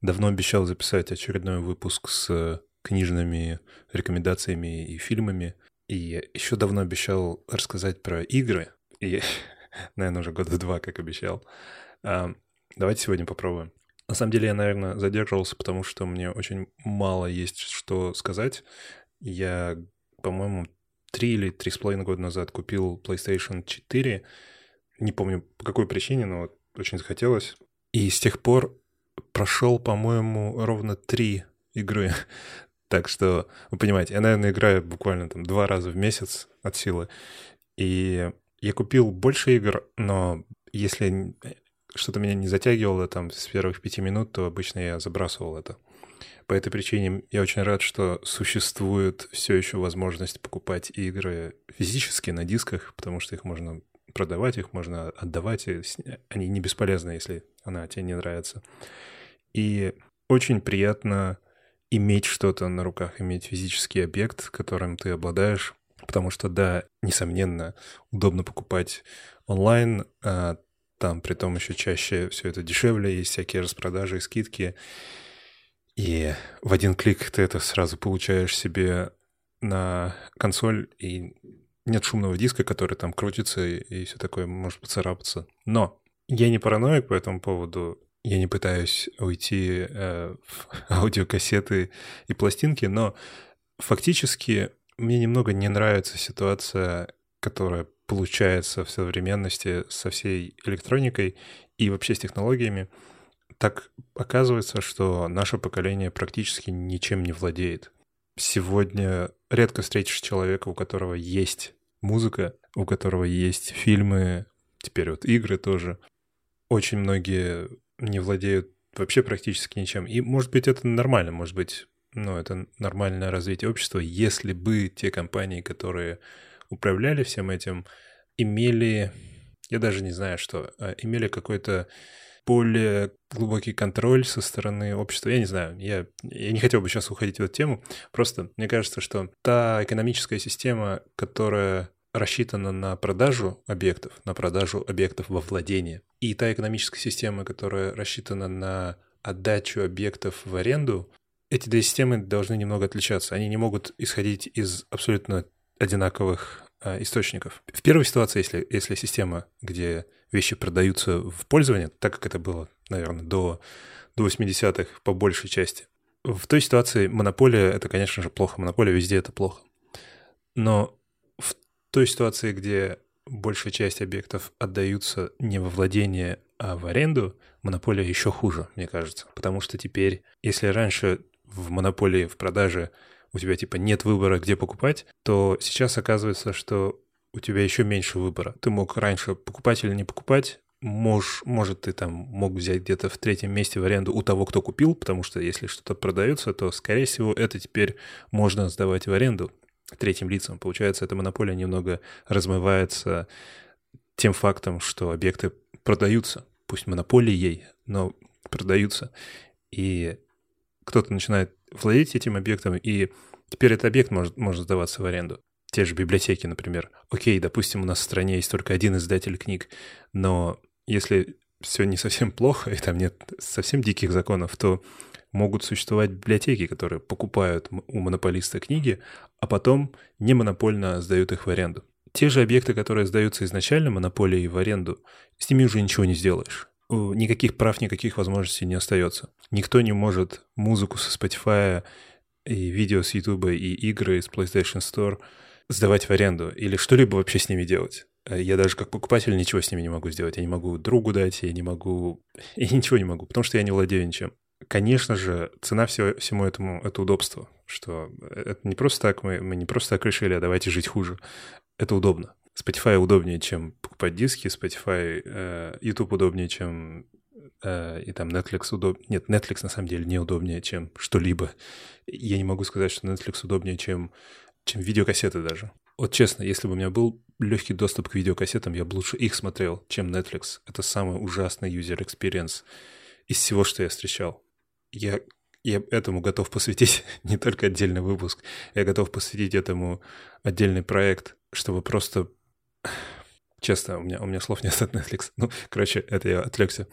давно обещал записать очередной выпуск с книжными рекомендациями и фильмами. И еще давно обещал рассказать про игры. И, наверное, уже года два, как обещал. А, давайте сегодня попробуем. На самом деле я, наверное, задерживался, потому что мне очень мало есть что сказать. Я, по-моему, три или три с половиной года назад купил PlayStation 4. Не помню по какой причине, но очень захотелось. И с тех пор прошел, по-моему, ровно три игры. так что, вы понимаете, я, наверное, играю буквально там два раза в месяц от силы. И я купил больше игр, но если что-то меня не затягивало там с первых пяти минут, то обычно я забрасывал это. По этой причине я очень рад, что существует все еще возможность покупать игры физически на дисках, потому что их можно продавать, их можно отдавать, они не бесполезны, если она тебе не нравится. И очень приятно иметь что-то на руках, иметь физический объект, которым ты обладаешь, потому что, да, несомненно, удобно покупать онлайн, а там при том еще чаще все это дешевле, есть всякие распродажи и скидки, и в один клик ты это сразу получаешь себе на консоль, и нет шумного диска, который там крутится и, и все такое может поцарапаться. Но я не параноик по этому поводу. Я не пытаюсь уйти э, в аудиокассеты и пластинки, но фактически мне немного не нравится ситуация, которая получается в современности со всей электроникой и вообще с технологиями. Так оказывается, что наше поколение практически ничем не владеет. Сегодня редко встретишь человека, у которого есть музыка, у которого есть фильмы, теперь вот игры тоже. Очень многие не владеют вообще практически ничем. И, может быть, это нормально, может быть, ну, это нормальное развитие общества, если бы те компании, которые управляли всем этим, имели, я даже не знаю что, а имели какой-то более глубокий контроль со стороны общества. Я не знаю, я, я не хотел бы сейчас уходить в эту тему. Просто мне кажется, что та экономическая система, которая рассчитана на продажу объектов, на продажу объектов во владение, и та экономическая система, которая рассчитана на отдачу объектов в аренду, эти две системы должны немного отличаться. Они не могут исходить из абсолютно одинаковых источников. В первой ситуации, если, если система, где вещи продаются в пользование, так как это было, наверное, до, до 80-х по большей части, в той ситуации монополия — это, конечно же, плохо. Монополия везде — это плохо. Но в той ситуации, где большая часть объектов отдаются не во владение, а в аренду, монополия еще хуже, мне кажется. Потому что теперь, если раньше в монополии в продаже у тебя типа нет выбора, где покупать, то сейчас оказывается, что у тебя еще меньше выбора. Ты мог раньше покупать или не покупать, Мож, может, ты там мог взять где-то в третьем месте в аренду у того, кто купил, потому что если что-то продается, то, скорее всего, это теперь можно сдавать в аренду третьим лицам. Получается, эта монополия немного размывается тем фактом, что объекты продаются, пусть монополией, но продаются. И кто-то начинает владеть этим объектом, и теперь этот объект может, может сдаваться в аренду. Те же библиотеки, например. Окей, допустим, у нас в стране есть только один издатель книг, но если все не совсем плохо, и там нет совсем диких законов, то могут существовать библиотеки, которые покупают у монополиста книги, а потом не монопольно сдают их в аренду. Те же объекты, которые сдаются изначально монополией в аренду, с ними уже ничего не сделаешь никаких прав, никаких возможностей не остается. Никто не может музыку со Spotify и видео с YouTube и игры из PlayStation Store сдавать в аренду или что-либо вообще с ними делать. Э, я даже как покупатель ничего с ними не могу сделать. Я не могу другу дать, я не могу... Я ничего не могу, потому что я не владею ничем. Конечно же, цена всего, всему этому — это удобство, что это не просто так, мы, мы не просто так решили, а давайте жить хуже. Это удобно. Spotify удобнее, чем покупать диски, Spotify, э, YouTube удобнее, чем э, и там Netflix удобнее. Нет, Netflix на самом деле неудобнее, чем что-либо. Я не могу сказать, что Netflix удобнее, чем, чем видеокассеты даже. Вот честно, если бы у меня был легкий доступ к видеокассетам, я бы лучше их смотрел, чем Netflix. Это самый ужасный user experience из всего, что я встречал. Я, я этому готов посвятить не только отдельный выпуск, я готов посвятить этому отдельный проект, чтобы просто Честно, у меня, у меня слов нет от Netflix. Ну, короче, это я отвлекся.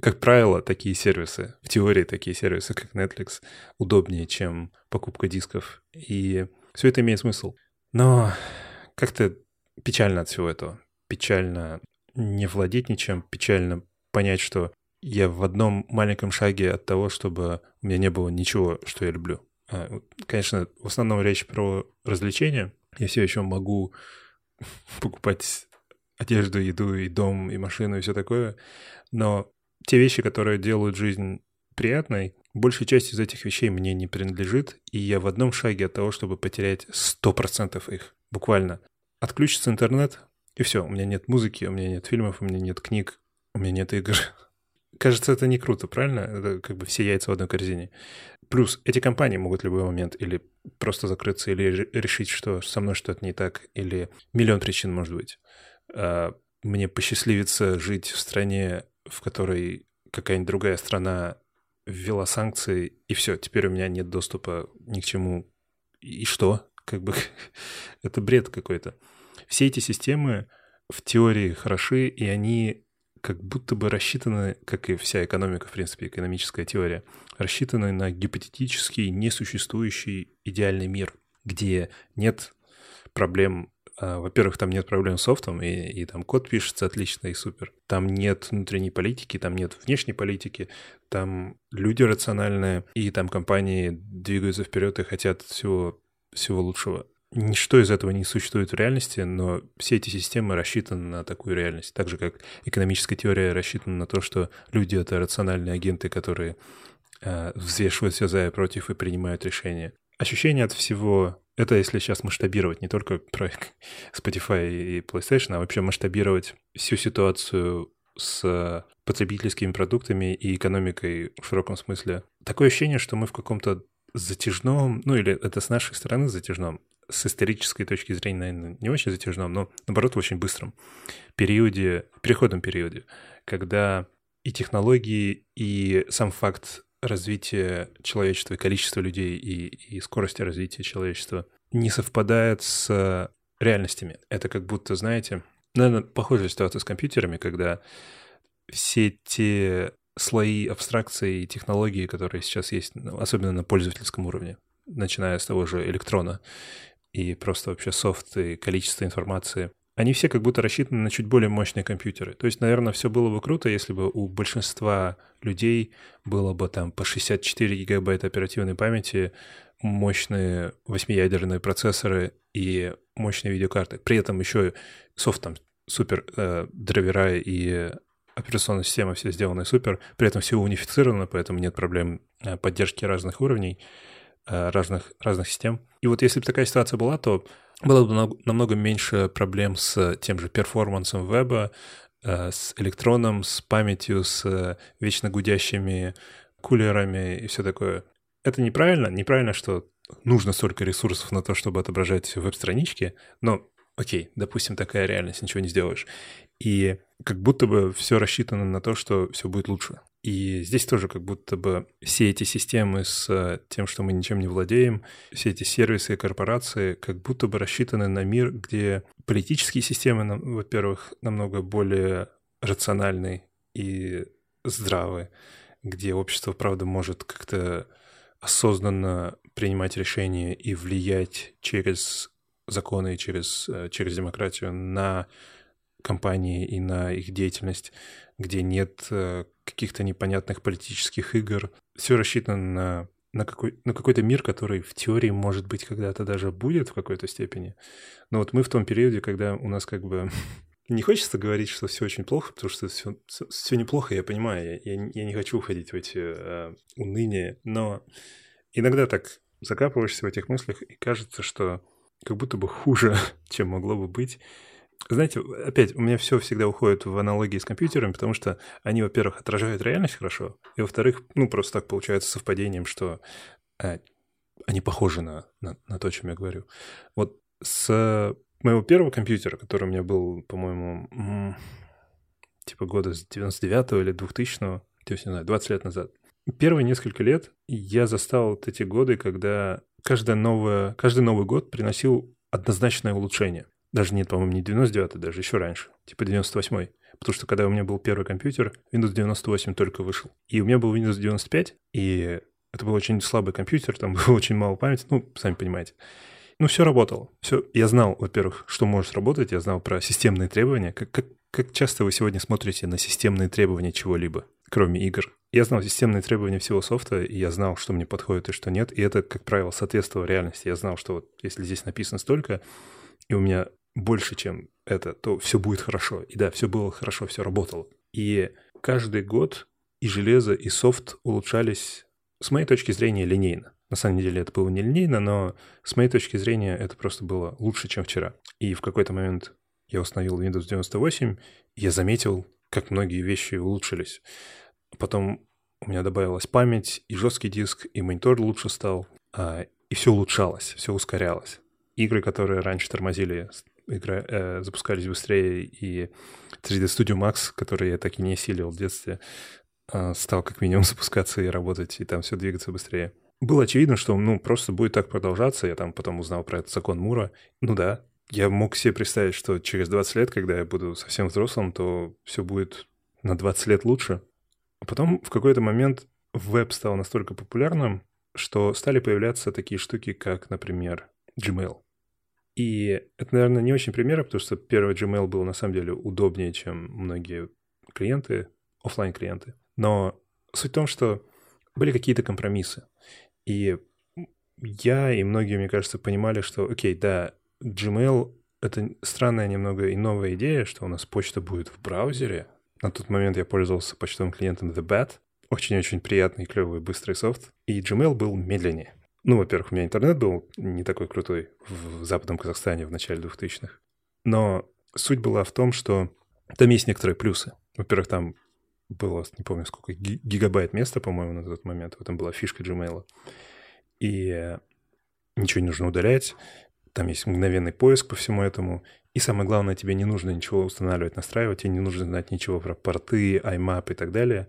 как правило, такие сервисы, в теории такие сервисы, как Netflix, удобнее, чем покупка дисков. И все это имеет смысл. Но как-то печально от всего этого. Печально не владеть ничем, печально понять, что я в одном маленьком шаге от того, чтобы у меня не было ничего, что я люблю. А, конечно, в основном речь про развлечения. Я все еще могу покупать одежду, еду, и дом, и машину, и все такое. Но те вещи, которые делают жизнь приятной, большая часть из этих вещей мне не принадлежит, и я в одном шаге от того, чтобы потерять 100% их. Буквально. Отключится интернет, и все. У меня нет музыки, у меня нет фильмов, у меня нет книг, у меня нет игр. Кажется, это не круто, правильно? Это как бы все яйца в одной корзине. Плюс эти компании могут в любой момент или просто закрыться, или решить, что со мной что-то не так, или миллион причин может быть. А, мне посчастливится жить в стране, в которой какая-нибудь другая страна ввела санкции, и все, теперь у меня нет доступа ни к чему. И что? Как бы это бред какой-то. Все эти системы в теории хороши, и они как будто бы рассчитаны, как и вся экономика, в принципе, экономическая теория, рассчитаны на гипотетический, несуществующий идеальный мир, где нет проблем а, во-первых, там нет проблем с софтом, и, и там код пишется отлично и супер. Там нет внутренней политики, там нет внешней политики, там люди рациональные, и там компании двигаются вперед и хотят всего, всего лучшего. Ничто из этого не существует в реальности, но все эти системы рассчитаны на такую реальность. Так же, как экономическая теория рассчитана на то, что люди — это рациональные агенты, которые э, взвешивают все за и против и принимают решения. Ощущение от всего это если сейчас масштабировать не только проект Spotify и PlayStation, а вообще масштабировать всю ситуацию с потребительскими продуктами и экономикой в широком смысле. Такое ощущение, что мы в каком-то затяжном, ну или это с нашей стороны затяжном, с исторической точки зрения, наверное, не очень затяжном, но наоборот в очень быстром периоде, переходном периоде, когда и технологии, и сам факт развитие человечества, количество людей и, и скорости развития человечества не совпадает с реальностями. Это как будто, знаете, наверное, похожая ситуация с компьютерами, когда все те слои абстракции и технологии, которые сейчас есть, ну, особенно на пользовательском уровне, начиная с того же электрона и просто вообще софт и количество информации, они все как будто рассчитаны на чуть более мощные компьютеры. То есть, наверное, все было бы круто, если бы у большинства людей было бы там по 64 гигабайта оперативной памяти, мощные восьмиядерные процессоры и мощные видеокарты. При этом еще софт там супер э, драйвера и операционная система все сделаны супер, при этом все унифицировано, поэтому нет проблем э, поддержки разных уровней, разных, разных систем. И вот если бы такая ситуация была, то было бы намного меньше проблем с тем же перформансом веба, э, с электроном, с памятью, с э, вечно гудящими кулерами и все такое. Это неправильно. Неправильно, что нужно столько ресурсов на то, чтобы отображать веб-странички, но окей, допустим, такая реальность, ничего не сделаешь. И как будто бы все рассчитано на то, что все будет лучше. И здесь тоже как будто бы все эти системы с э, тем, что мы ничем не владеем, все эти сервисы и корпорации как будто бы рассчитаны на мир, где политические системы, во-первых, намного более рациональны и здравы, где общество, правда, может как-то осознанно принимать решения и влиять через законы и через, э, через демократию на компании и на их деятельность, где нет э, каких-то непонятных политических игр. Все рассчитано на, на, какой, на какой-то мир, который в теории, может быть, когда-то даже будет в какой-то степени. Но вот мы в том периоде, когда у нас как бы... Не хочется говорить, что все очень плохо, потому что все, все неплохо, я понимаю, я, я не хочу уходить в эти э, уныния, но иногда так закапываешься в этих мыслях, и кажется, что как будто бы хуже, чем могло бы быть. Знаете, опять, у меня все всегда уходит в аналогии с компьютерами, потому что они, во-первых, отражают реальность хорошо, и, во-вторых, ну, просто так получается совпадением, что э, они похожи на, на, на то, о чем я говорю. Вот с моего первого компьютера, который у меня был, по-моему, типа года с 99-го или 2000-го, то есть, не знаю, 20 лет назад. Первые несколько лет я застал вот эти годы, когда каждое новое, каждый Новый год приносил однозначное улучшение. Даже нет, по-моему, не 99 даже еще раньше, типа 98 Потому что когда у меня был первый компьютер, Windows 98 только вышел. И у меня был Windows 95, и это был очень слабый компьютер, там было очень мало памяти, ну, сами понимаете. Ну, все работало. Все. Я знал, во-первых, что может работать, я знал про системные требования. Как, как, как часто вы сегодня смотрите на системные требования чего-либо, кроме игр? Я знал системные требования всего софта, и я знал, что мне подходит и что нет. И это, как правило, соответствовало реальности. Я знал, что вот если здесь написано столько, и у меня больше, чем это, то все будет хорошо. И да, все было хорошо, все работало. И каждый год и железо, и софт улучшались, с моей точки зрения, линейно. На самом деле это было не линейно, но с моей точки зрения это просто было лучше, чем вчера. И в какой-то момент я установил Windows 98, и я заметил, как многие вещи улучшились. Потом у меня добавилась память, и жесткий диск, и монитор лучше стал, а, и все улучшалось, все ускорялось. Игры, которые раньше тормозили игра, э, запускались быстрее, и 3D Studio Max, который я так и не осилил в детстве, э, стал как минимум запускаться и работать, и там все двигаться быстрее. Было очевидно, что ну просто будет так продолжаться. Я там потом узнал про этот закон Мура. Ну да, я мог себе представить, что через 20 лет, когда я буду совсем взрослым, то все будет на 20 лет лучше. А потом в какой-то момент веб стал настолько популярным, что стали появляться такие штуки, как, например, Gmail. И это, наверное, не очень пример, потому что первый Gmail был на самом деле удобнее, чем многие клиенты, офлайн клиенты Но суть в том, что были какие-то компромиссы. И я и многие, мне кажется, понимали, что, окей, да, Gmail — это странная немного и новая идея, что у нас почта будет в браузере. На тот момент я пользовался почтовым клиентом The Bat. Очень-очень приятный, клевый, быстрый софт. И Gmail был медленнее. Ну, во-первых, у меня интернет был не такой крутой в западном Казахстане в начале 2000-х. Но суть была в том, что там есть некоторые плюсы. Во-первых, там было, не помню, сколько, гигабайт места, по-моему, на тот момент. В этом была фишка Gmail. И ничего не нужно удалять. Там есть мгновенный поиск по всему этому. И самое главное, тебе не нужно ничего устанавливать, настраивать. Тебе не нужно знать ничего про порты, IMAP и так далее.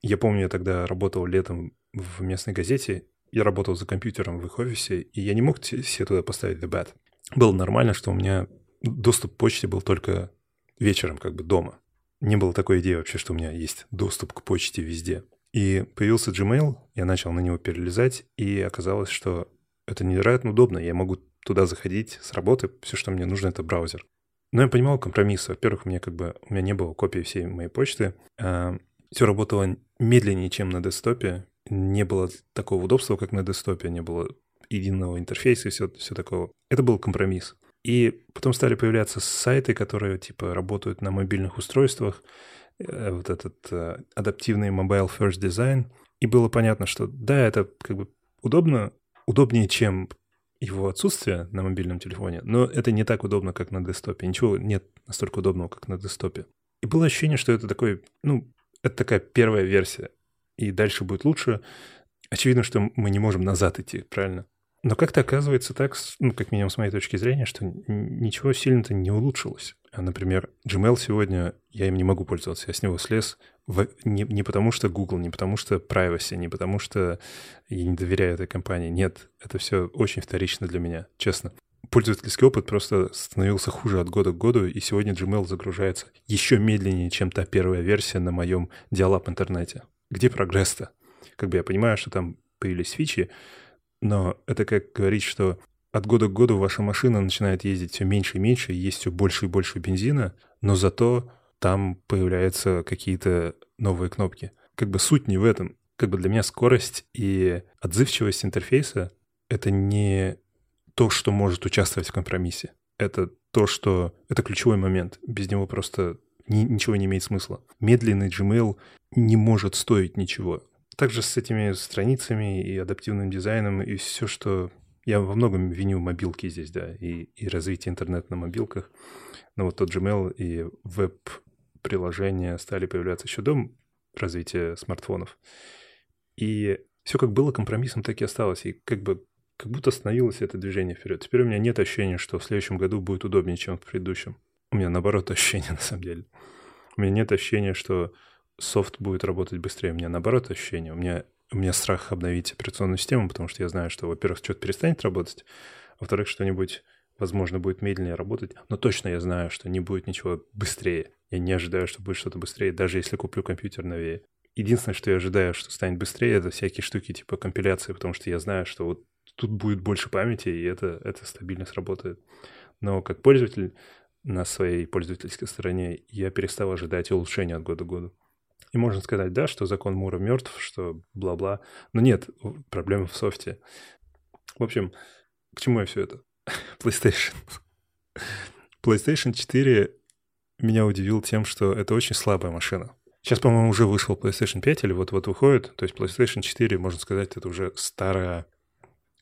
Я помню, я тогда работал летом в местной газете, я работал за компьютером в их офисе, и я не мог себе туда поставить The Bat. Было нормально, что у меня доступ к почте был только вечером, как бы дома. Не было такой идеи вообще, что у меня есть доступ к почте везде. И появился Gmail, я начал на него перелезать, и оказалось, что это невероятно удобно. Я могу туда заходить с работы, все, что мне нужно, это браузер. Но я понимал компромисс. Во-первых, у меня как бы у меня не было копии всей моей почты. А, все работало медленнее, чем на десктопе не было такого удобства, как на десктопе, не было единого интерфейса и все, все такого. Это был компромисс. И потом стали появляться сайты, которые типа работают на мобильных устройствах, э, вот этот э, адаптивный mobile first design. И было понятно, что да, это как бы удобно, удобнее, чем его отсутствие на мобильном телефоне, но это не так удобно, как на десктопе. Ничего нет настолько удобного, как на десктопе. И было ощущение, что это такой, ну, это такая первая версия и дальше будет лучше. Очевидно, что мы не можем назад идти, правильно? Но как-то оказывается так, ну, как минимум с моей точки зрения, что ничего сильно-то не улучшилось. А, например, Gmail сегодня, я им не могу пользоваться, я с него слез в, не, не потому что Google, не потому что privacy, не потому что я не доверяю этой компании. Нет, это все очень вторично для меня, честно. Пользовательский опыт просто становился хуже от года к году, и сегодня Gmail загружается еще медленнее, чем та первая версия на моем диалап интернете где прогресс-то? Как бы я понимаю, что там появились фичи, но это как говорить, что от года к году ваша машина начинает ездить все меньше и меньше, есть все больше и больше бензина, но зато там появляются какие-то новые кнопки. Как бы суть не в этом. Как бы для меня скорость и отзывчивость интерфейса — это не то, что может участвовать в компромиссе. Это то, что... Это ключевой момент. Без него просто ни, ничего не имеет смысла. Медленный Gmail не может стоить ничего. Также с этими страницами и адаптивным дизайном, и все, что... Я во многом виню мобилки здесь, да, и, и развитие интернета на мобилках. Но вот тот Gmail и веб-приложения стали появляться еще до развития смартфонов. И все как было компромиссом, так и осталось. И как бы как будто остановилось это движение вперед. Теперь у меня нет ощущения, что в следующем году будет удобнее, чем в предыдущем. У меня наоборот ощущение, на самом деле. У меня нет ощущения, что софт будет работать быстрее. У меня наоборот ощущение. У меня, у меня страх обновить операционную систему, потому что я знаю, что, во-первых, что-то перестанет работать, во-вторых, что-нибудь возможно, будет медленнее работать, но точно я знаю, что не будет ничего быстрее. Я не ожидаю, что будет что-то быстрее, даже если куплю компьютер новее. Единственное, что я ожидаю, что станет быстрее, это всякие штуки типа компиляции, потому что я знаю, что вот тут будет больше памяти, и это, это стабильно сработает. Но как пользователь на своей пользовательской стороне я перестал ожидать улучшения от года к году. И можно сказать, да, что закон Мура мертв, что бла-бла. Но нет, проблема в софте. В общем, к чему я все это? PlayStation. PlayStation 4 меня удивил тем, что это очень слабая машина. Сейчас, по-моему, уже вышел PlayStation 5 или вот-вот выходит. То есть PlayStation 4, можно сказать, это уже старая,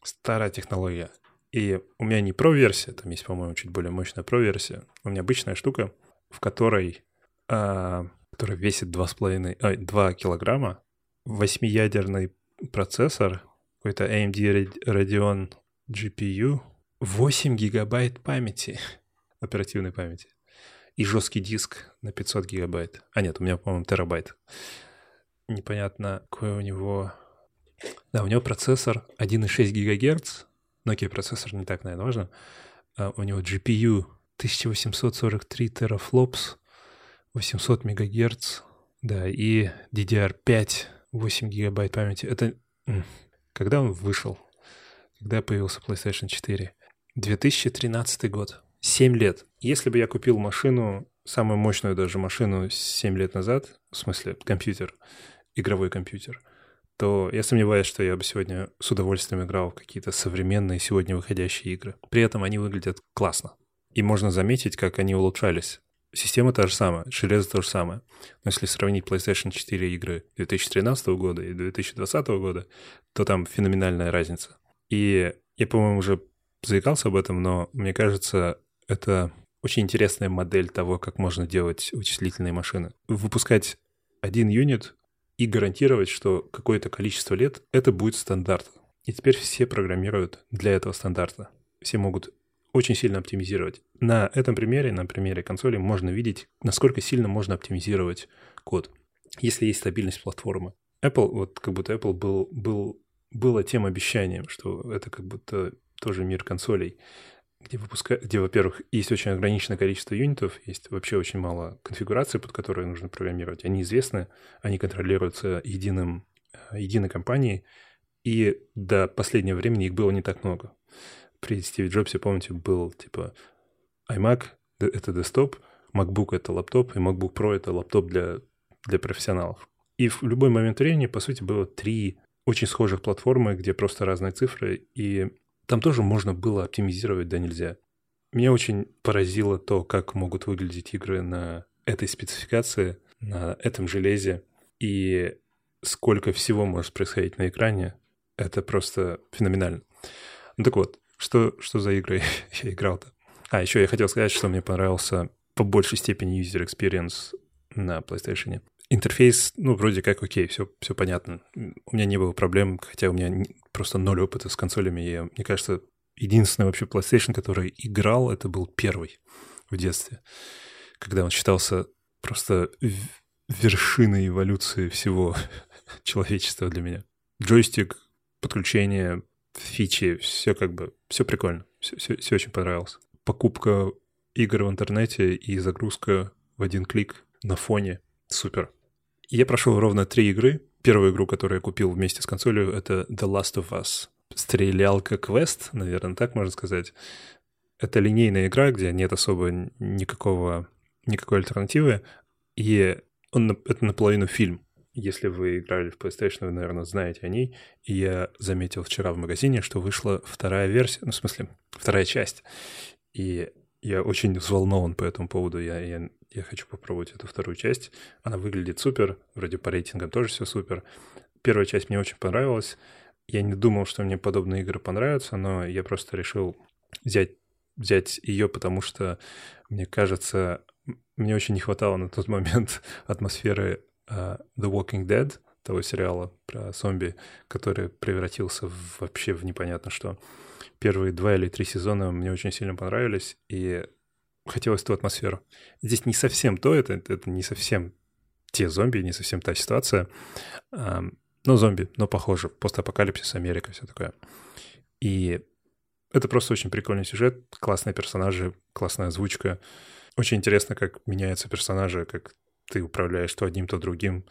старая технология. И у меня не Pro-версия, там есть, по-моему, чуть более мощная Pro-версия. У меня обычная штука, в которой, а, которая весит 2,5, а, 2 килограмма, восьмиядерный процессор, какой-то AMD Radeon GPU, 8 гигабайт памяти, оперативной памяти, и жесткий диск на 500 гигабайт. А нет, у меня, по-моему, терабайт. Непонятно, какой у него... Да, у него процессор 1,6 гигагерц, Nokia процессор не так, наверное, важно. А у него GPU 1843 терафлопс, 800 мегагерц, да, и DDR5 8 гигабайт памяти. Это когда он вышел? Когда появился PlayStation 4? 2013 год. 7 лет. Если бы я купил машину, самую мощную даже машину 7 лет назад, в смысле компьютер, игровой компьютер – то я сомневаюсь, что я бы сегодня с удовольствием играл в какие-то современные сегодня выходящие игры. При этом они выглядят классно. И можно заметить, как они улучшались. Система та же самая, железо то же самое. Но если сравнить PlayStation 4 игры 2013 года и 2020 года, то там феноменальная разница. И я, по-моему, уже заикался об этом, но мне кажется, это очень интересная модель того, как можно делать вычислительные машины. Выпускать один юнит и гарантировать, что какое-то количество лет это будет стандарт. И теперь все программируют для этого стандарта. Все могут очень сильно оптимизировать. На этом примере, на примере консоли, можно видеть, насколько сильно можно оптимизировать код, если есть стабильность платформы. Apple, вот как будто Apple был, был, было тем обещанием, что это как будто тоже мир консолей где, выпуска... где, во-первых, есть очень ограниченное количество юнитов, есть вообще очень мало конфигураций, под которые нужно программировать. Они известны, они контролируются единым, э, единой компанией, и до последнего времени их было не так много. При Стиве Джобсе, помните, был типа iMac — это десктоп, MacBook — это лаптоп, и MacBook Pro — это лаптоп для, для профессионалов. И в любой момент времени, по сути, было три очень схожих платформы, где просто разные цифры, и там тоже можно было оптимизировать, да нельзя. Меня очень поразило то, как могут выглядеть игры на этой спецификации, на этом железе, и сколько всего может происходить на экране. Это просто феноменально. Ну так вот, что, что за игры я играл-то? А, еще я хотел сказать, что мне понравился по большей степени user experience на PlayStation интерфейс, ну, вроде как окей, все, все понятно. У меня не было проблем, хотя у меня просто ноль опыта с консолями. Я, мне кажется, единственный вообще PlayStation, который играл, это был первый в детстве, когда он считался просто вершиной эволюции всего человечества для меня. Джойстик, подключение, фичи, все как бы, все прикольно, все, все, все очень понравилось. Покупка игр в интернете и загрузка в один клик на фоне Супер. Я прошел ровно три игры. Первую игру, которую я купил вместе с консолью, это The Last of Us. Стрелялка квест, наверное, так можно сказать. Это линейная игра, где нет особо никакого, никакой альтернативы. И он, это наполовину фильм. Если вы играли в PlayStation, вы, наверное, знаете о ней. И я заметил вчера в магазине, что вышла вторая версия, ну, в смысле, вторая часть. И я очень взволнован по этому поводу. Я, я я хочу попробовать эту вторую часть. Она выглядит супер, вроде по рейтингам тоже все супер. Первая часть мне очень понравилась. Я не думал, что мне подобные игры понравятся, но я просто решил взять, взять ее, потому что, мне кажется, мне очень не хватало на тот момент атмосферы The Walking Dead, того сериала про зомби, который превратился в, вообще в непонятно что. Первые два или три сезона мне очень сильно понравились, и хотелось ту атмосферу. Здесь не совсем то, это, это не совсем те зомби, не совсем та ситуация. Но зомби, но похоже. Постапокалипсис, Америка, все такое. И Это просто очень прикольный сюжет, классные персонажи, классная озвучка. Очень интересно, как меняются персонажи, как ты управляешь то одним, то другим.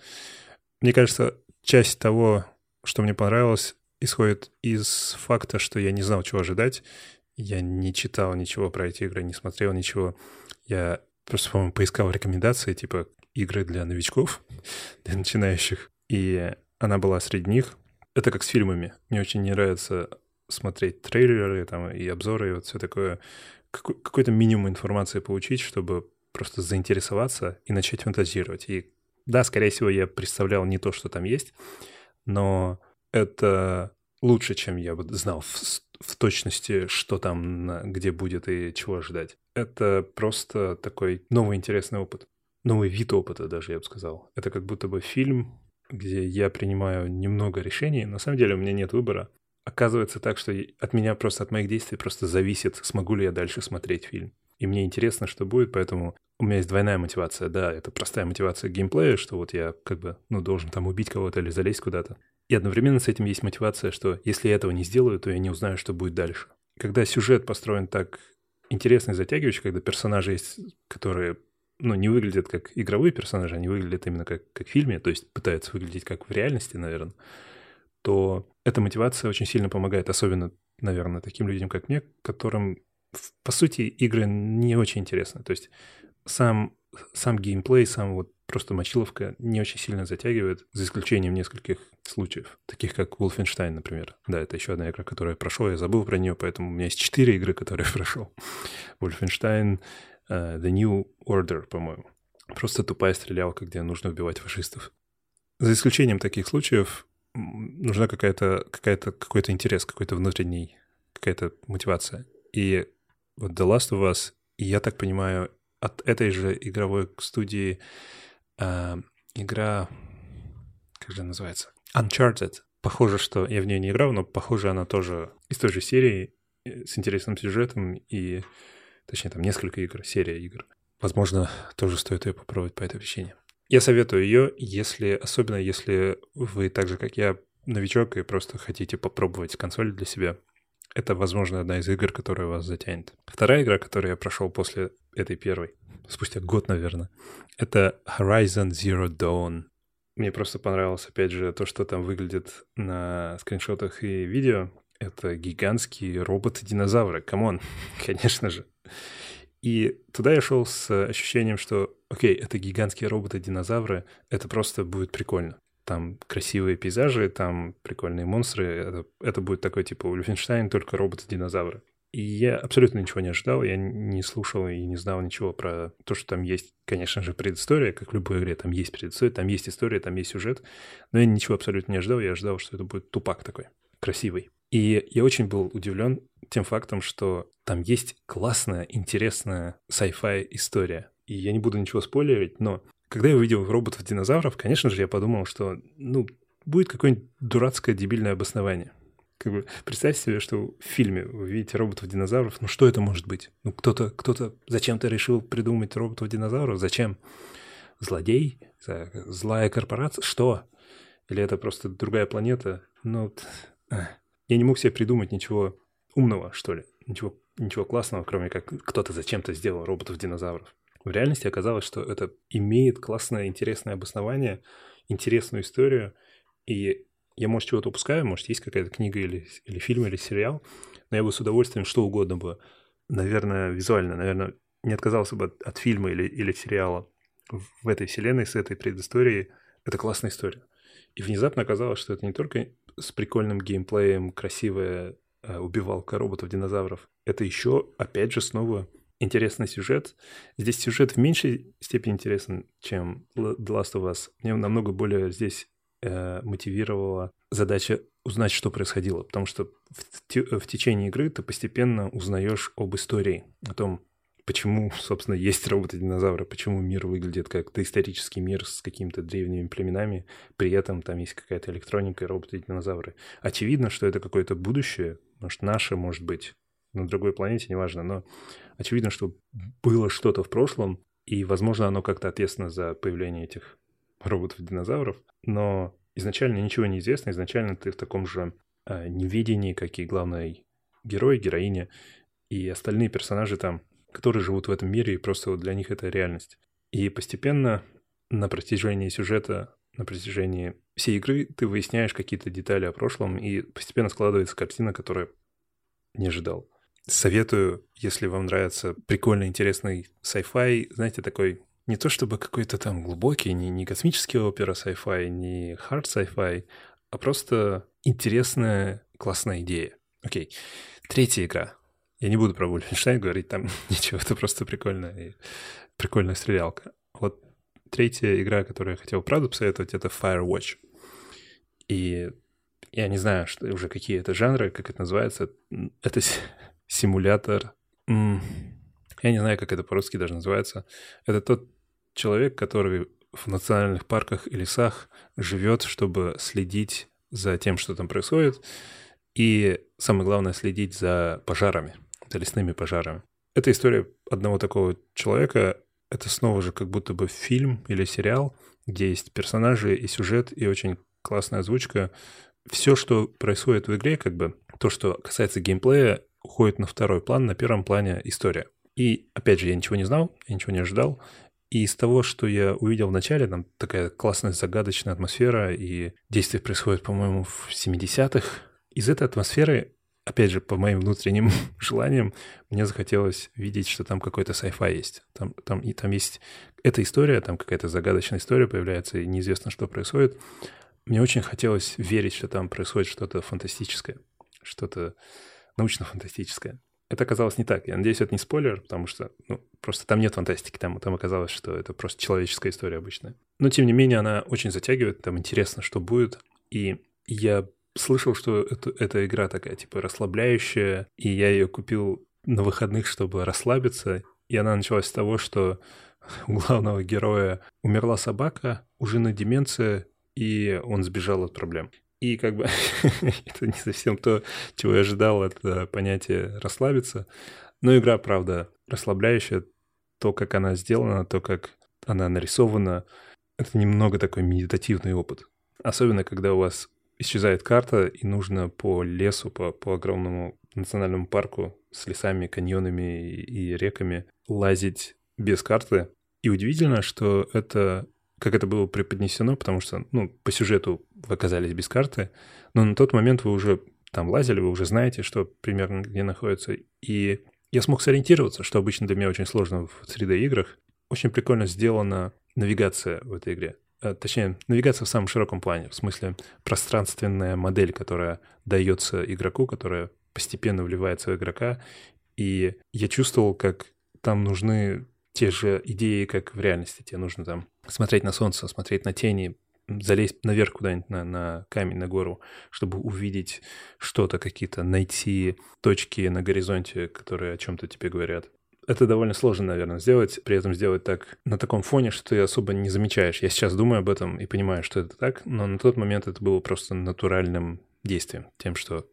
Мне кажется, часть того, что мне понравилось, исходит из факта, что я не знал, чего ожидать. Я не читал ничего про эти игры, не смотрел ничего. Я просто, по-моему, поискал рекомендации, типа игры для новичков, для начинающих. И она была среди них. Это как с фильмами. Мне очень не нравится смотреть трейлеры там, и обзоры, и вот все такое. Какой- какой-то минимум информации получить, чтобы просто заинтересоваться и начать фантазировать. И да, скорее всего, я представлял не то, что там есть, но это лучше, чем я бы знал в, в точности, что там, где будет и чего ожидать. Это просто такой новый интересный опыт. Новый вид опыта даже, я бы сказал. Это как будто бы фильм, где я принимаю немного решений. На самом деле у меня нет выбора. Оказывается так, что от меня просто, от моих действий просто зависит, смогу ли я дальше смотреть фильм. И мне интересно, что будет, поэтому у меня есть двойная мотивация. Да, это простая мотивация геймплея, что вот я как бы, ну, должен там убить кого-то или залезть куда-то. И одновременно с этим есть мотивация, что если я этого не сделаю, то я не узнаю, что будет дальше. Когда сюжет построен так интересно и затягивающе, когда персонажи есть, которые ну, не выглядят как игровые персонажи, они выглядят именно как, как в фильме, то есть пытаются выглядеть как в реальности, наверное, то эта мотивация очень сильно помогает, особенно, наверное, таким людям, как мне, которым, по сути, игры не очень интересны. То есть сам, сам геймплей, сам вот просто мочиловка не очень сильно затягивает, за исключением нескольких случаев, таких как Wolfenstein, например. Да, это еще одна игра, которую я прошел, я забыл про нее, поэтому у меня есть четыре игры, которые я прошел. Wolfenstein, э, The New Order, по-моему. Просто тупая стрелялка, где нужно убивать фашистов. За исключением таких случаев нужна какая-то, какая-то, какой-то интерес, какой-то внутренний, какая-то мотивация. И вот The Last of Us, я так понимаю, от этой же игровой студии а, игра, как же называется? Uncharted. Похоже, что я в нее не играл, но похоже, она тоже из той же серии, э, с интересным сюжетом и, точнее, там несколько игр, серия игр. Возможно, тоже стоит ее попробовать по этой причине. Я советую ее, если, особенно если вы так же, как я, новичок и просто хотите попробовать консоль для себя. Это, возможно, одна из игр, которая вас затянет. Вторая игра, которую я прошел после этой первой, спустя год, наверное, это Horizon Zero Dawn. Мне просто понравилось, опять же, то, что там выглядит на скриншотах и видео. Это гигантские роботы-динозавры. Come on, конечно же. И туда я шел с ощущением, что, окей, это гигантские роботы-динозавры, это просто будет прикольно. Там красивые пейзажи, там прикольные монстры. Это, это будет такой типа Wolfenstein, только роботы-динозавры. И я абсолютно ничего не ожидал, я не слушал и не знал ничего про то, что там есть, конечно же, предыстория, как в любой игре, там есть предыстория, там есть история, там есть сюжет, но я ничего абсолютно не ожидал, я ожидал, что это будет тупак такой, красивый. И я очень был удивлен тем фактом, что там есть классная, интересная sci-fi история. И я не буду ничего спойлерить, но когда я увидел роботов-динозавров, конечно же, я подумал, что, ну, будет какое-нибудь дурацкое дебильное обоснование. Как бы представьте себе, что в фильме вы видите роботов-динозавров, ну что это может быть? Ну кто-то, кто-то зачем-то решил придумать роботов-динозавров? Зачем? Злодей? Злая корпорация? Что? Или это просто другая планета? Ну, а. я не мог себе придумать ничего умного, что ли. Ничего, ничего классного, кроме как кто-то зачем-то сделал роботов-динозавров. В реальности оказалось, что это имеет классное, интересное обоснование, интересную историю, и я, может, чего-то упускаю, может, есть какая-то книга или, или фильм, или сериал, но я бы с удовольствием что угодно бы, наверное, визуально, наверное, не отказался бы от, от фильма или, или сериала в этой вселенной, с этой предысторией. Это классная история. И внезапно оказалось, что это не только с прикольным геймплеем, красивая э, убивалка роботов-динозавров, это еще, опять же, снова интересный сюжет. Здесь сюжет в меньшей степени интересен, чем The Last of Us. Мне намного более здесь э, мотивировала задача узнать, что происходило, потому что в, в течение игры ты постепенно узнаешь об истории, о том, почему, собственно, есть роботы-динозавры, почему мир выглядит как доисторический мир с какими-то древними племенами, при этом там есть какая-то электроника и роботы-динозавры. Очевидно, что это какое-то будущее, может, наше, может быть, на другой планете, неважно, но очевидно, что было что-то в прошлом, и, возможно, оно как-то ответственно за появление этих роботов-динозавров, но изначально ничего не известно, изначально ты в таком же э, неведении, как и главный герой, героиня и остальные персонажи там, которые живут в этом мире, и просто вот для них это реальность. И постепенно на протяжении сюжета, на протяжении всей игры ты выясняешь какие-то детали о прошлом, и постепенно складывается картина, которую не ожидал. Советую, если вам нравится прикольный, интересный sci-fi, знаете, такой не то чтобы какой-то там глубокий, не, не космический опера sci-fi, не hard sci-fi, а просто интересная, классная идея. Окей. Третья игра. Я не буду про Wolfenstein говорить, там ничего, это просто прикольная, прикольная стрелялка. Вот третья игра, которую я хотел правда посоветовать, это Firewatch. И я не знаю, что уже какие это жанры, как это называется. Это симулятор. Я не знаю, как это по-русски даже называется. Это тот человек, который в национальных парках и лесах живет, чтобы следить за тем, что там происходит, и самое главное, следить за пожарами, за лесными пожарами. Это история одного такого человека. Это снова же как будто бы фильм или сериал, где есть персонажи и сюжет, и очень классная озвучка. Все, что происходит в игре, как бы то, что касается геймплея, уходит на второй план, на первом плане история. И, опять же, я ничего не знал, я ничего не ожидал. И из того, что я увидел в начале, там такая классная загадочная атмосфера, и действие происходит, по-моему, в 70-х. Из этой атмосферы, опять же, по моим внутренним желаниям, мне захотелось видеть, что там какой-то sci-fi есть. Там, там, и там есть эта история, там какая-то загадочная история появляется, и неизвестно, что происходит. Мне очень хотелось верить, что там происходит что-то фантастическое, что-то научно-фантастическое. Это оказалось не так. Я надеюсь, это не спойлер, потому что ну, просто там нет фантастики. Там, там оказалось, что это просто человеческая история обычная. Но, тем не менее, она очень затягивает. Там интересно, что будет. И я слышал, что это, эта игра такая, типа, расслабляющая. И я ее купил на выходных, чтобы расслабиться. И она началась с того, что у главного героя умерла собака, уже на деменции, и он сбежал от проблем. И как бы это не совсем то, чего я ожидал от э, понятия расслабиться. Но игра, правда, расслабляющая. То, как она сделана, то, как она нарисована, это немного такой медитативный опыт. Особенно, когда у вас исчезает карта, и нужно по лесу, по, по огромному национальному парку с лесами, каньонами и, и реками лазить без карты. И удивительно, что это как это было преподнесено, потому что, ну, по сюжету вы оказались без карты, но на тот момент вы уже там лазили, вы уже знаете, что примерно где находится. И я смог сориентироваться, что обычно для меня очень сложно в 3D-играх. Очень прикольно сделана навигация в этой игре. А, точнее, навигация в самом широком плане, в смысле пространственная модель, которая дается игроку, которая постепенно вливается в игрока. И я чувствовал, как там нужны те же идеи, как в реальности. Тебе нужно там смотреть на солнце, смотреть на тени, залезть наверх куда-нибудь на, на камень, на гору, чтобы увидеть что-то, какие-то, найти точки на горизонте, которые о чем-то тебе говорят. Это довольно сложно, наверное, сделать, при этом сделать так на таком фоне, что ты особо не замечаешь. Я сейчас думаю об этом и понимаю, что это так, но на тот момент это было просто натуральным действием, тем, что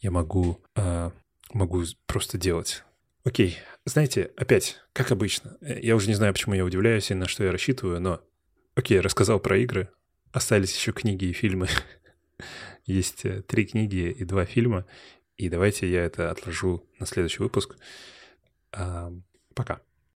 я могу, э, могу просто делать. Окей, знаете, опять, как обычно, э, я уже не знаю, почему я удивляюсь и на что я рассчитываю, но... Окей, рассказал про игры, остались еще книги и фильмы. Есть э, три книги и два фильма, и давайте я это отложу на следующий выпуск. Пока.